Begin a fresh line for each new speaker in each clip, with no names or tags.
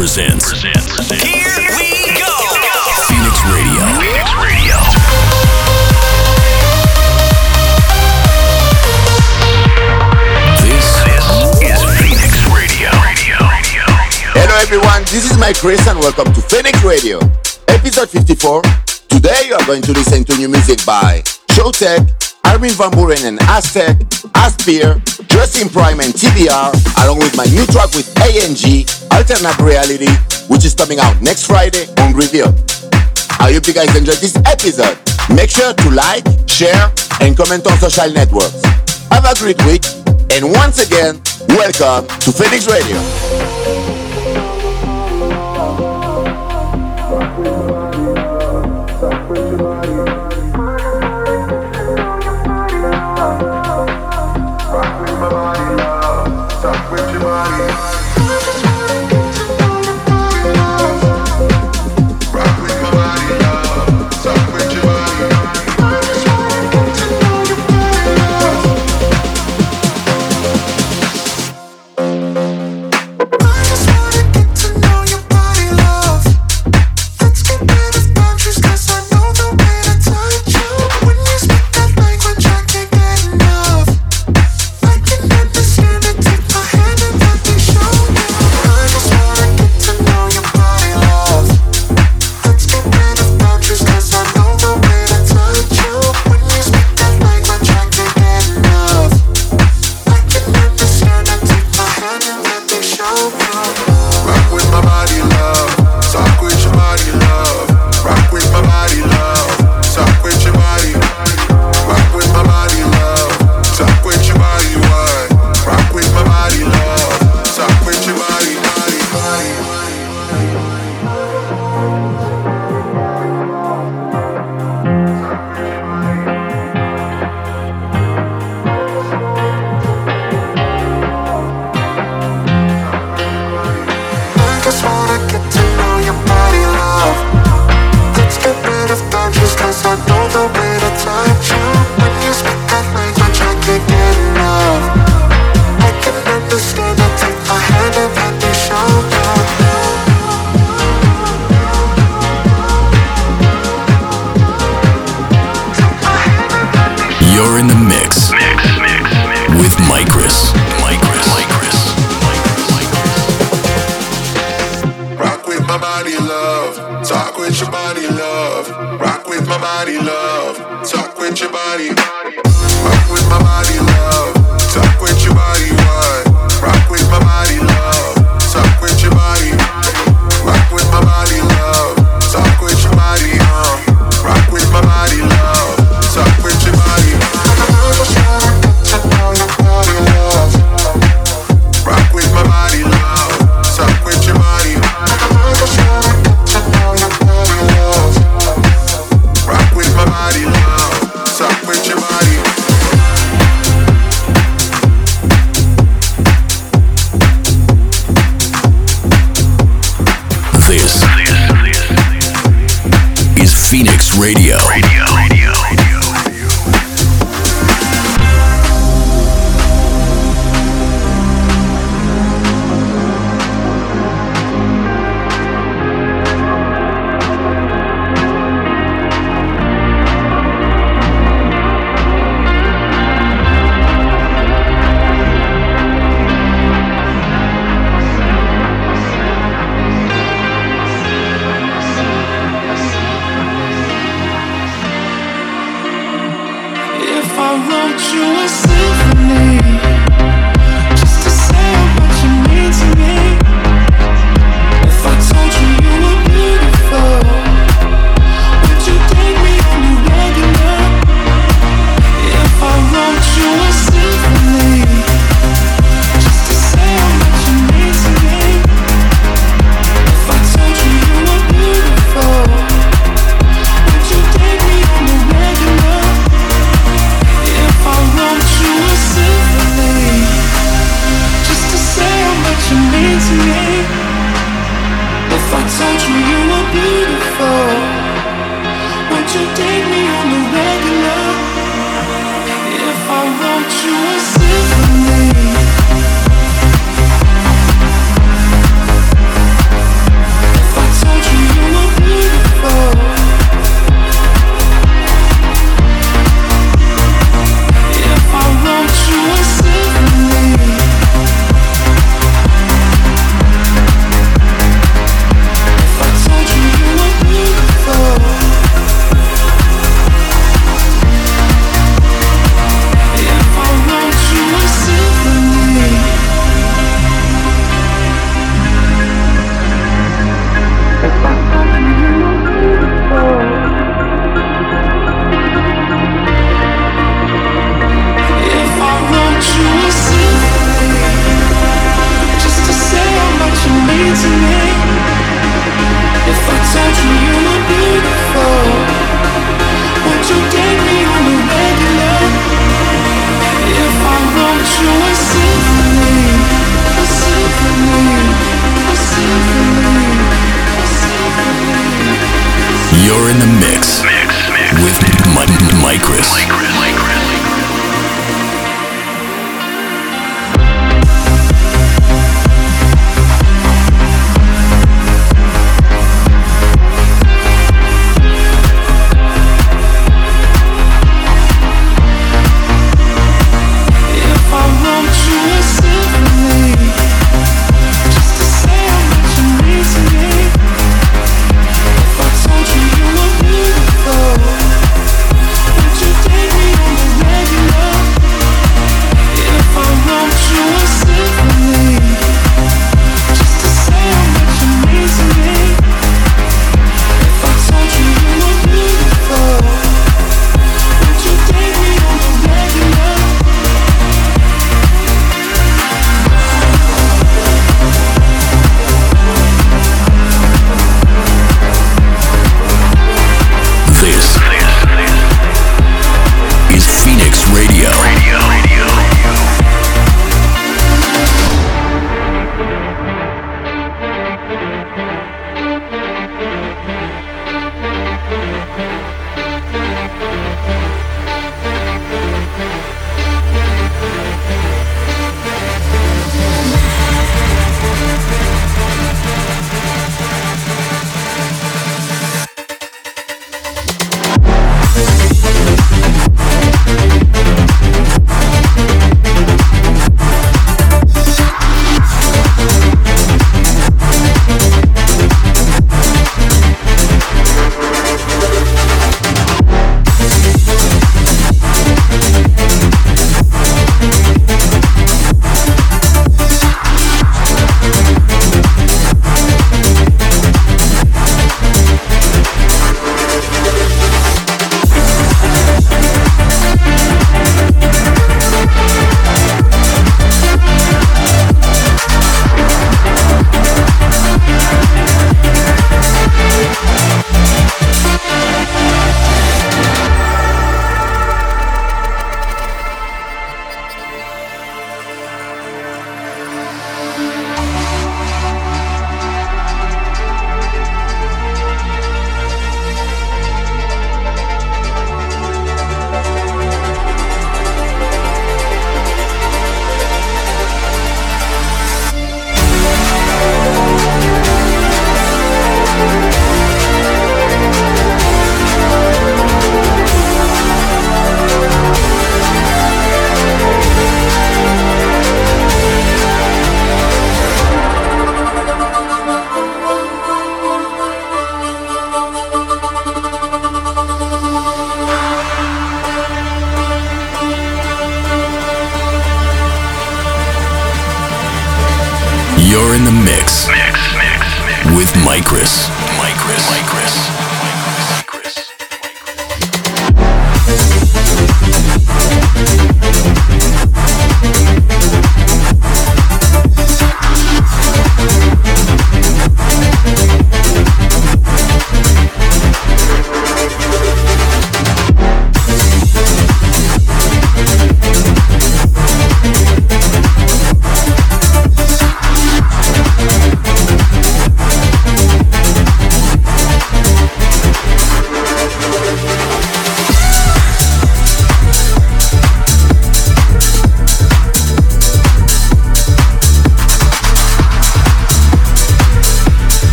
presents.
Here we go.
Phoenix Radio.
Phoenix Radio.
This,
this is Phoenix Radio. Radio. Radio.
Hello, everyone. This is MYKRIS, and welcome to Phoenix Radio, episode 54. Today, you are going to listen to new music by Showtek. Armin Van Buuren and Azteck, Aspyer, Justin Prime and TBR, along with my new track with ANG, Alternate Reality, which is coming out next Friday on Reveal. I hope you guys enjoyed this episode. Make sure to like, share, and comment on social networks. Have a great week, and once again, welcome to Phoenix Radio.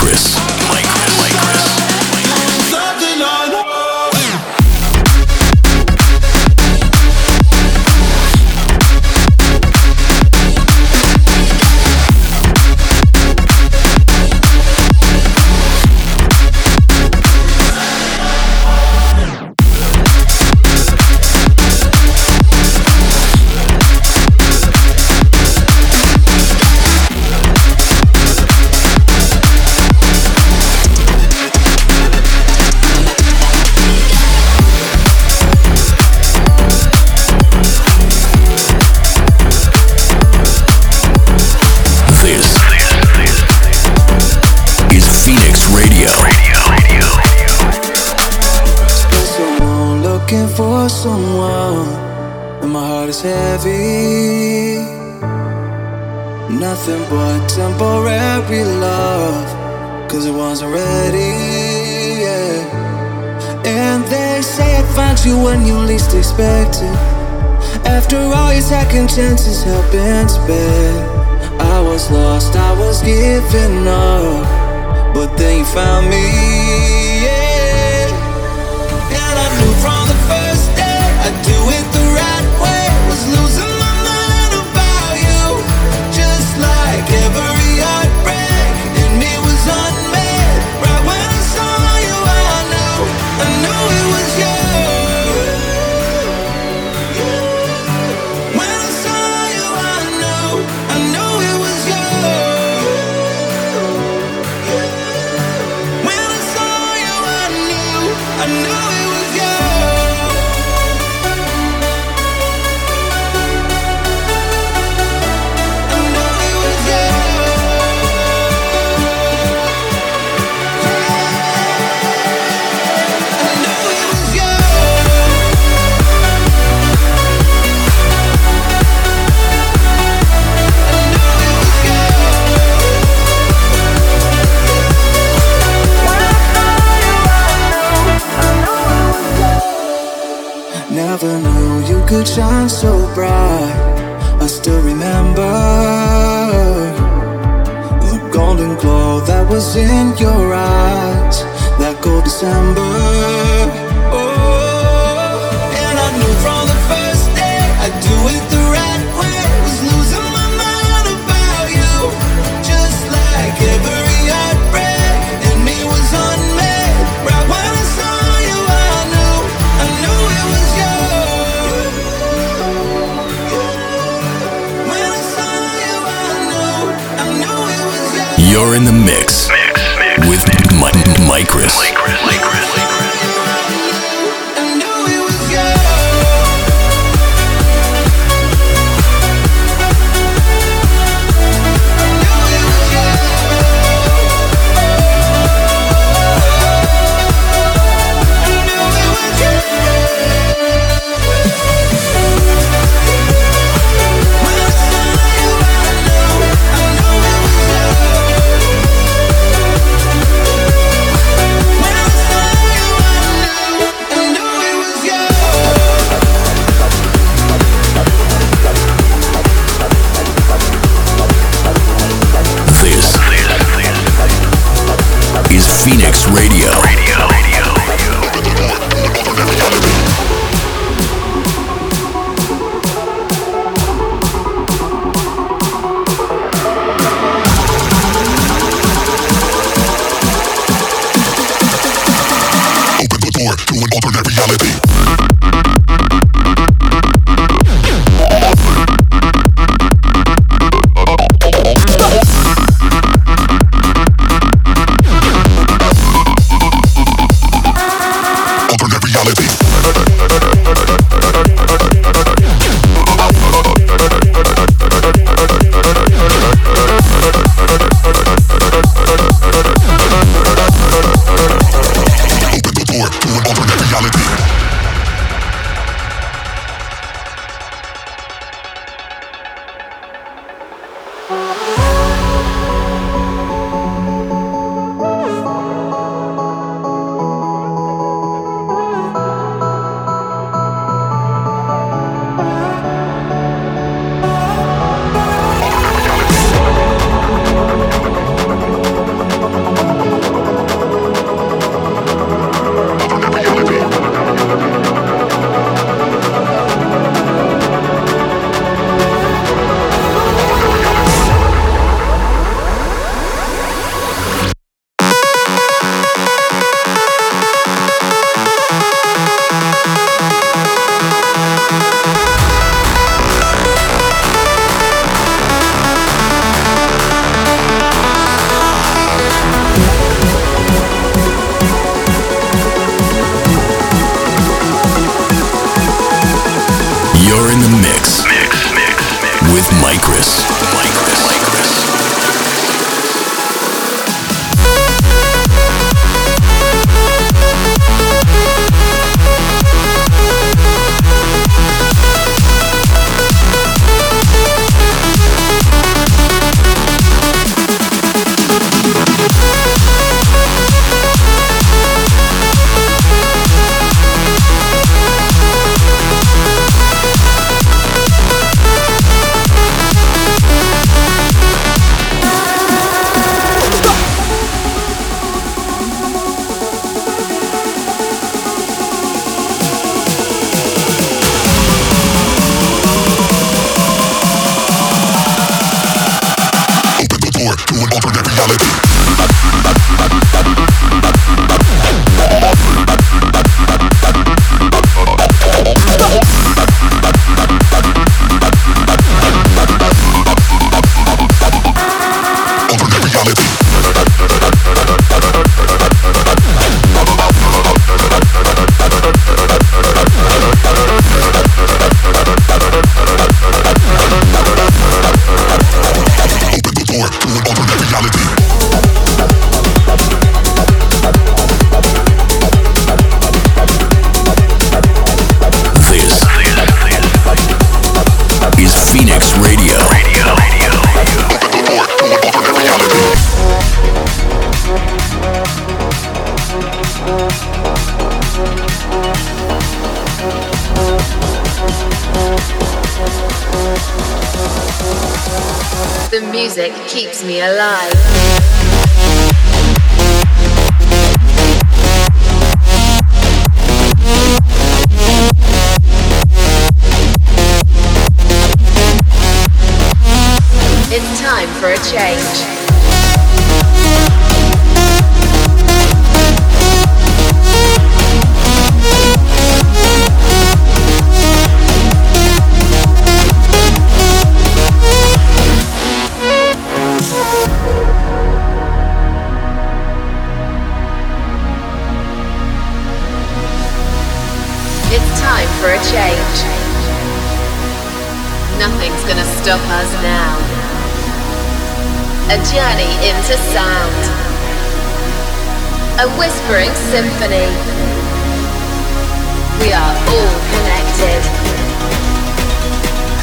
Chris.
I
was lost, I was giving up. But then you found me.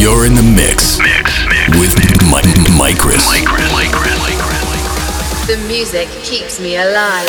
You're in the mix, Mix,
mix.
with Mi- MYKRIS.
MYKRIS. MYKRIS.
The music keeps me alive.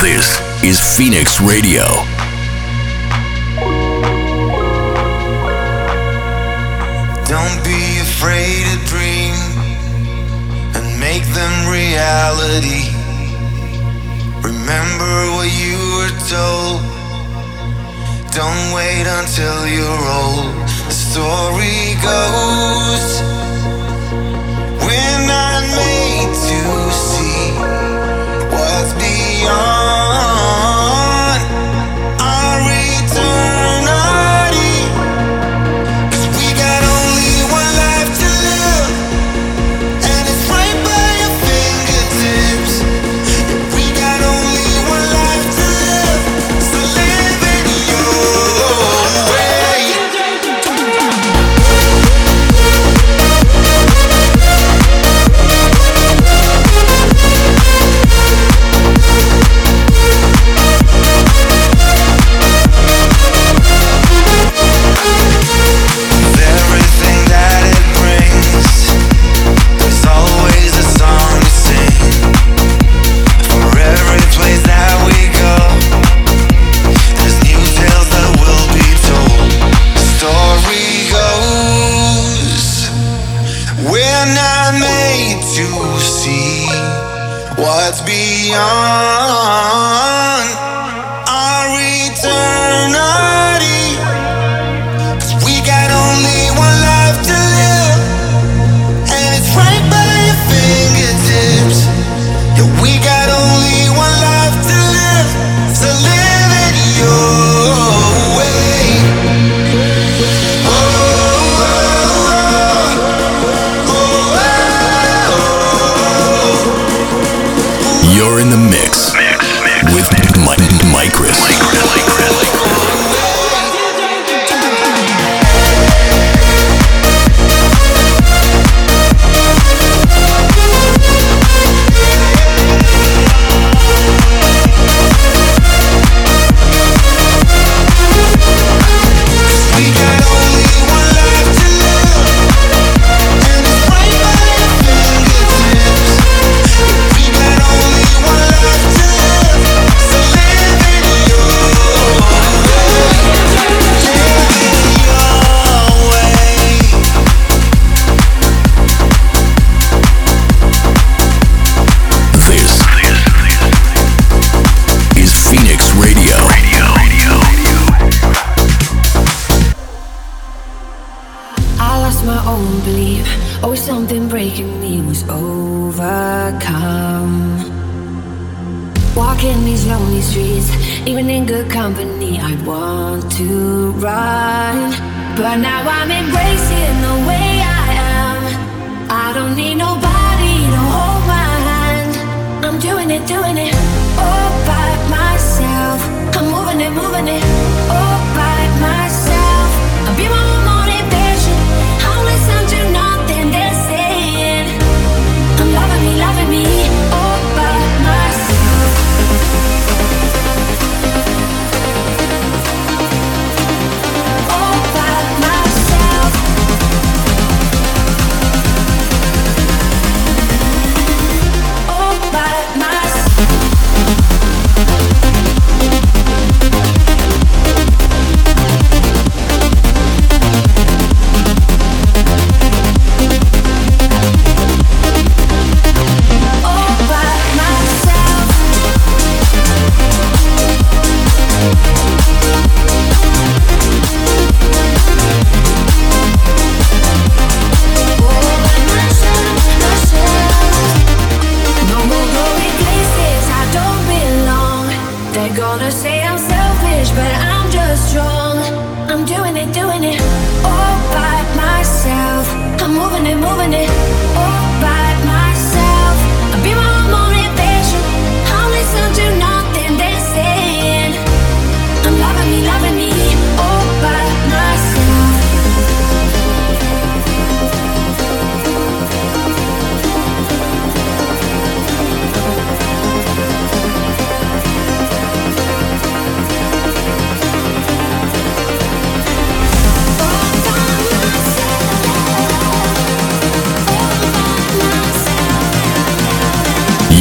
This is Phoenix Radio.
Don't be afraid to dream and make them reality. Remember what you were told. Don't wait until you're old. The story goes what's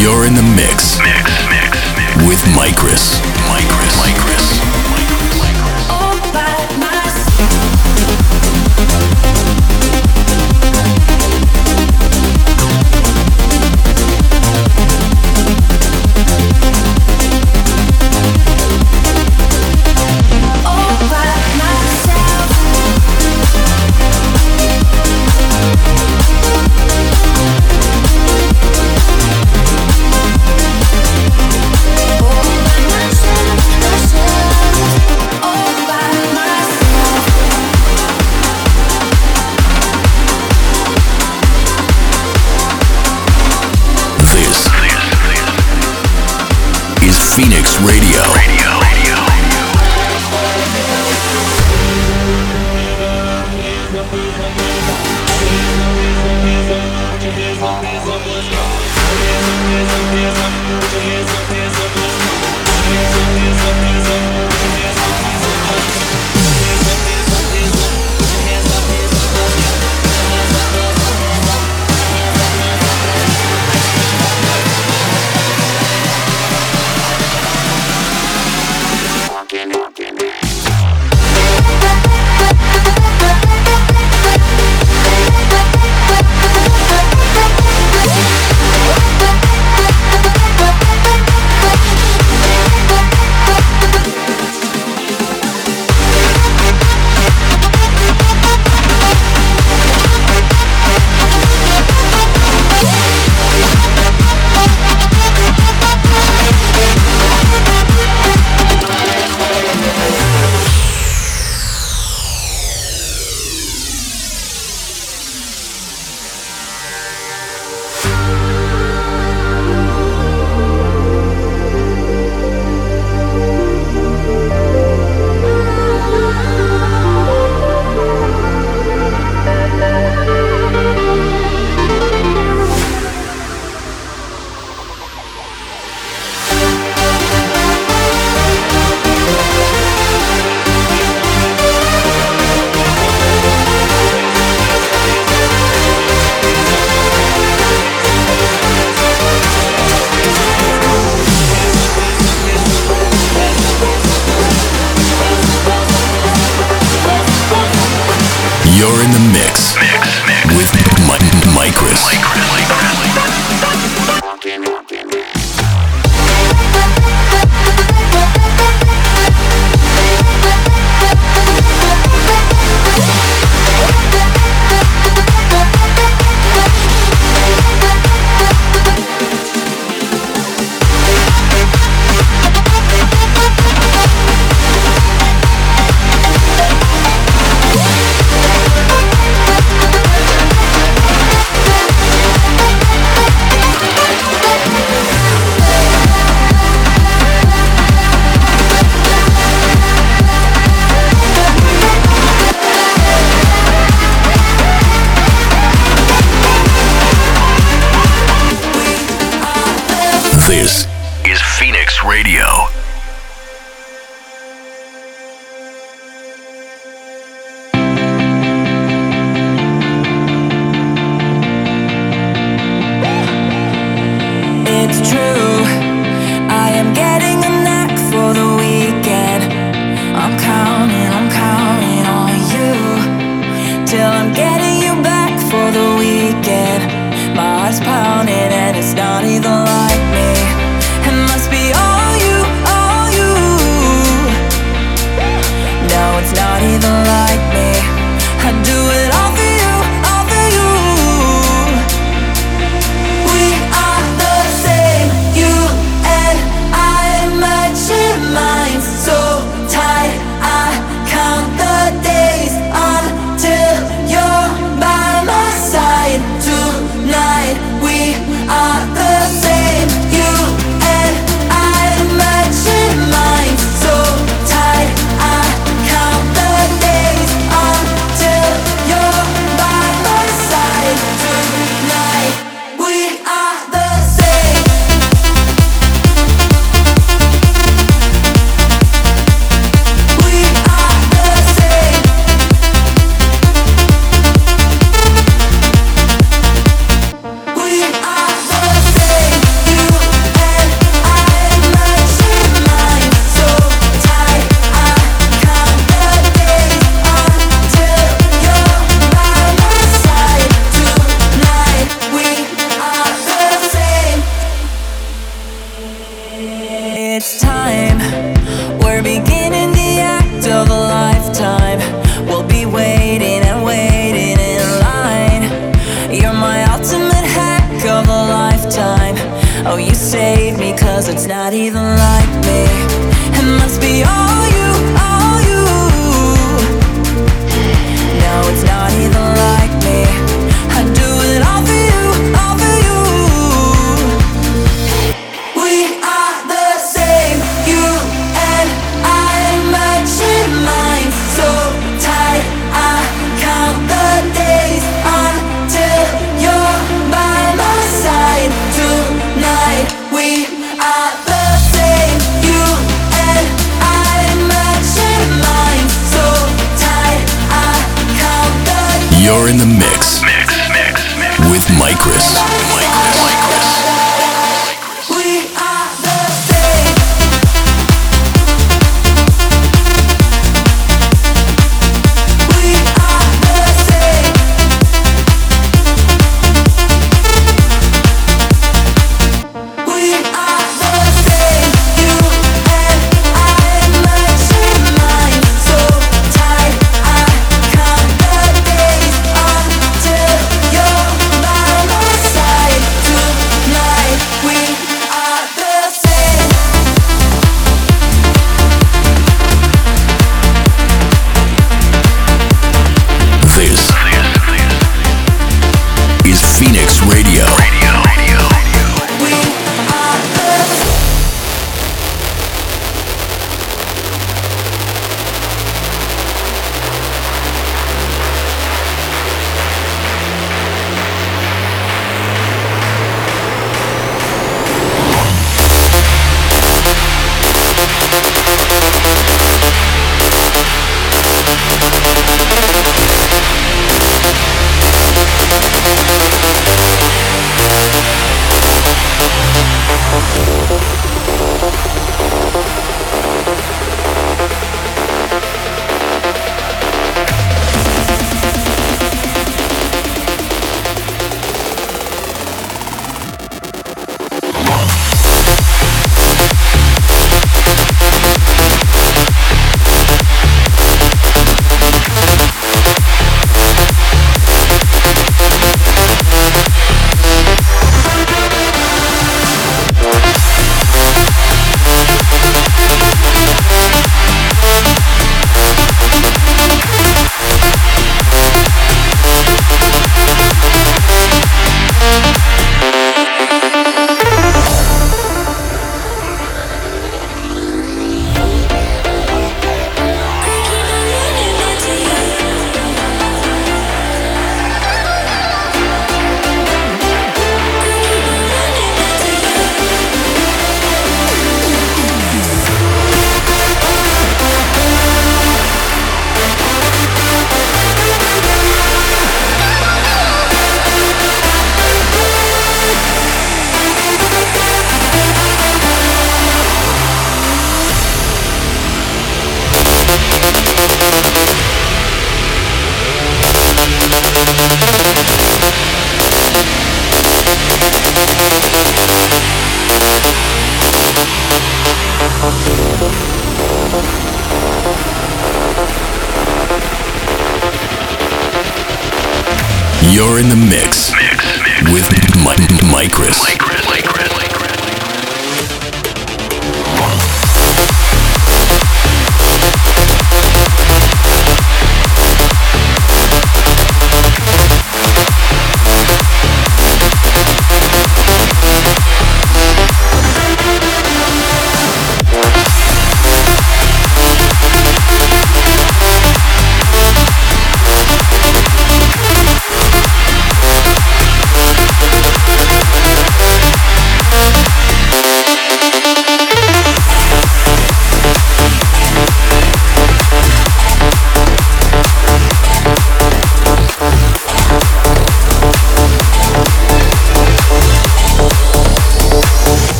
You're in the mix.
Mix, mix,
mix. With
MYKRIS. MYKRIS.
MYKRIS.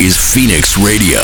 Is Phoenix Radio.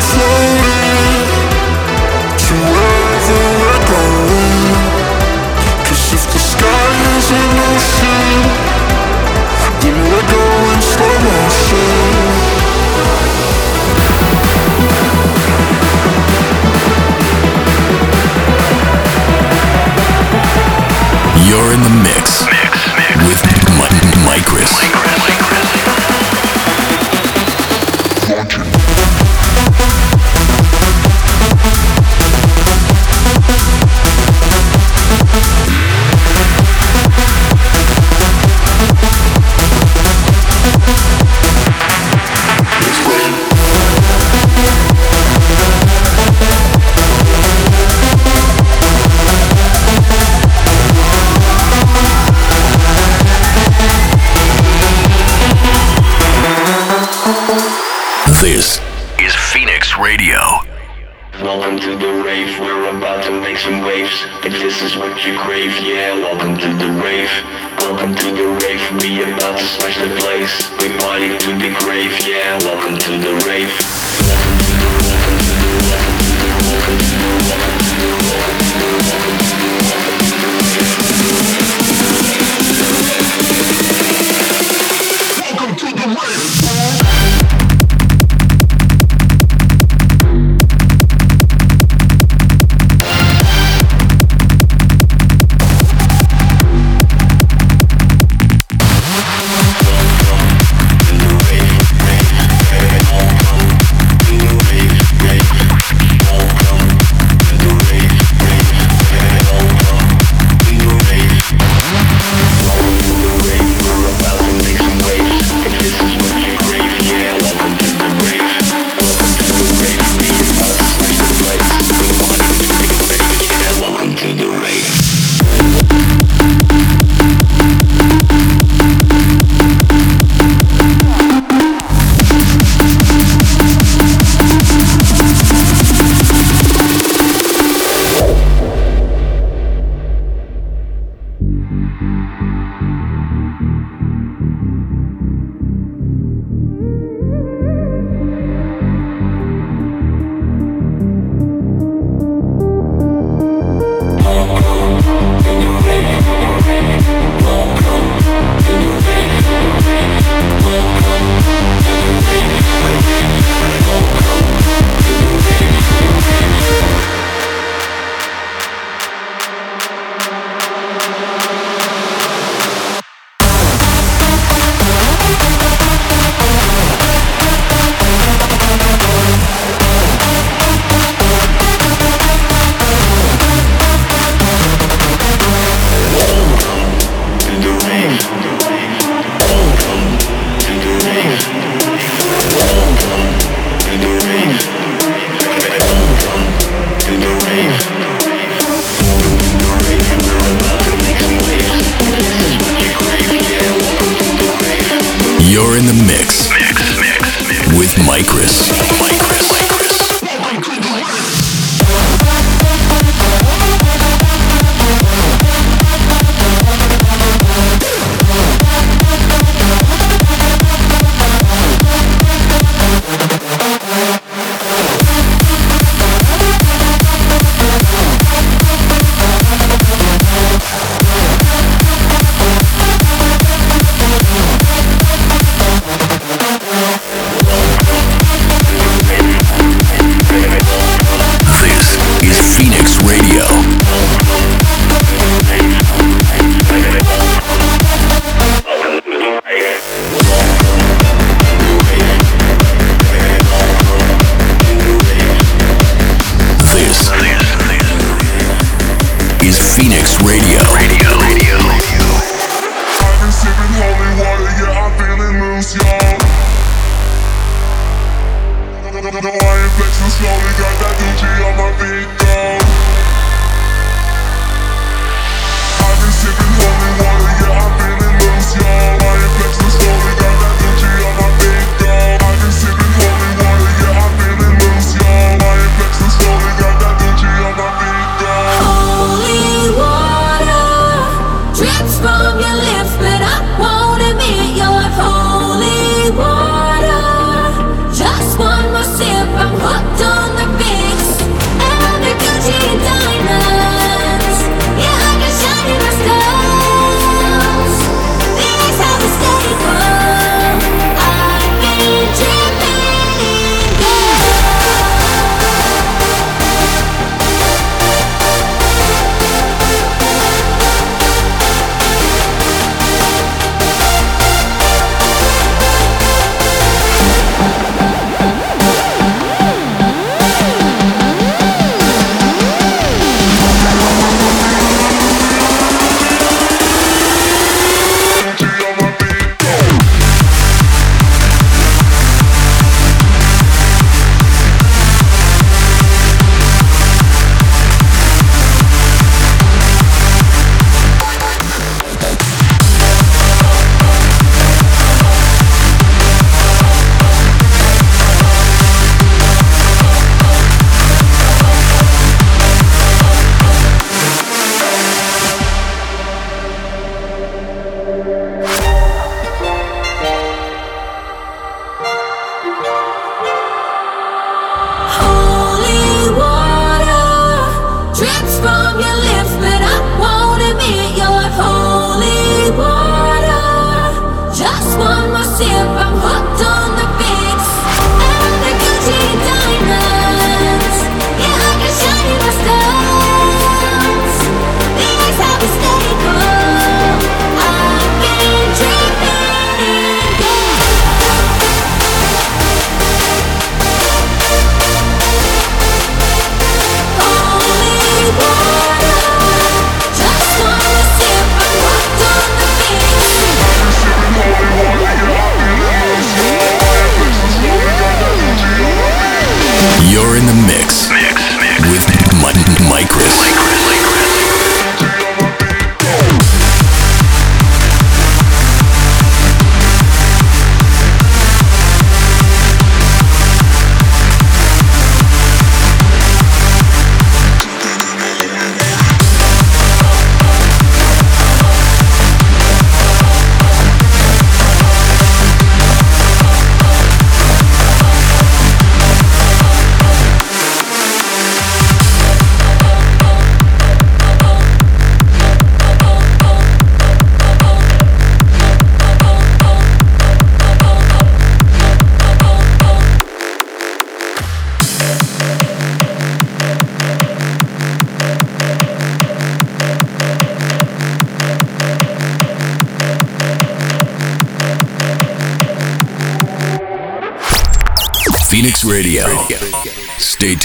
slow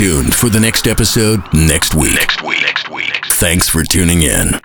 tuned for the next episode next week. Next week. Next week. Thanks for tuning in.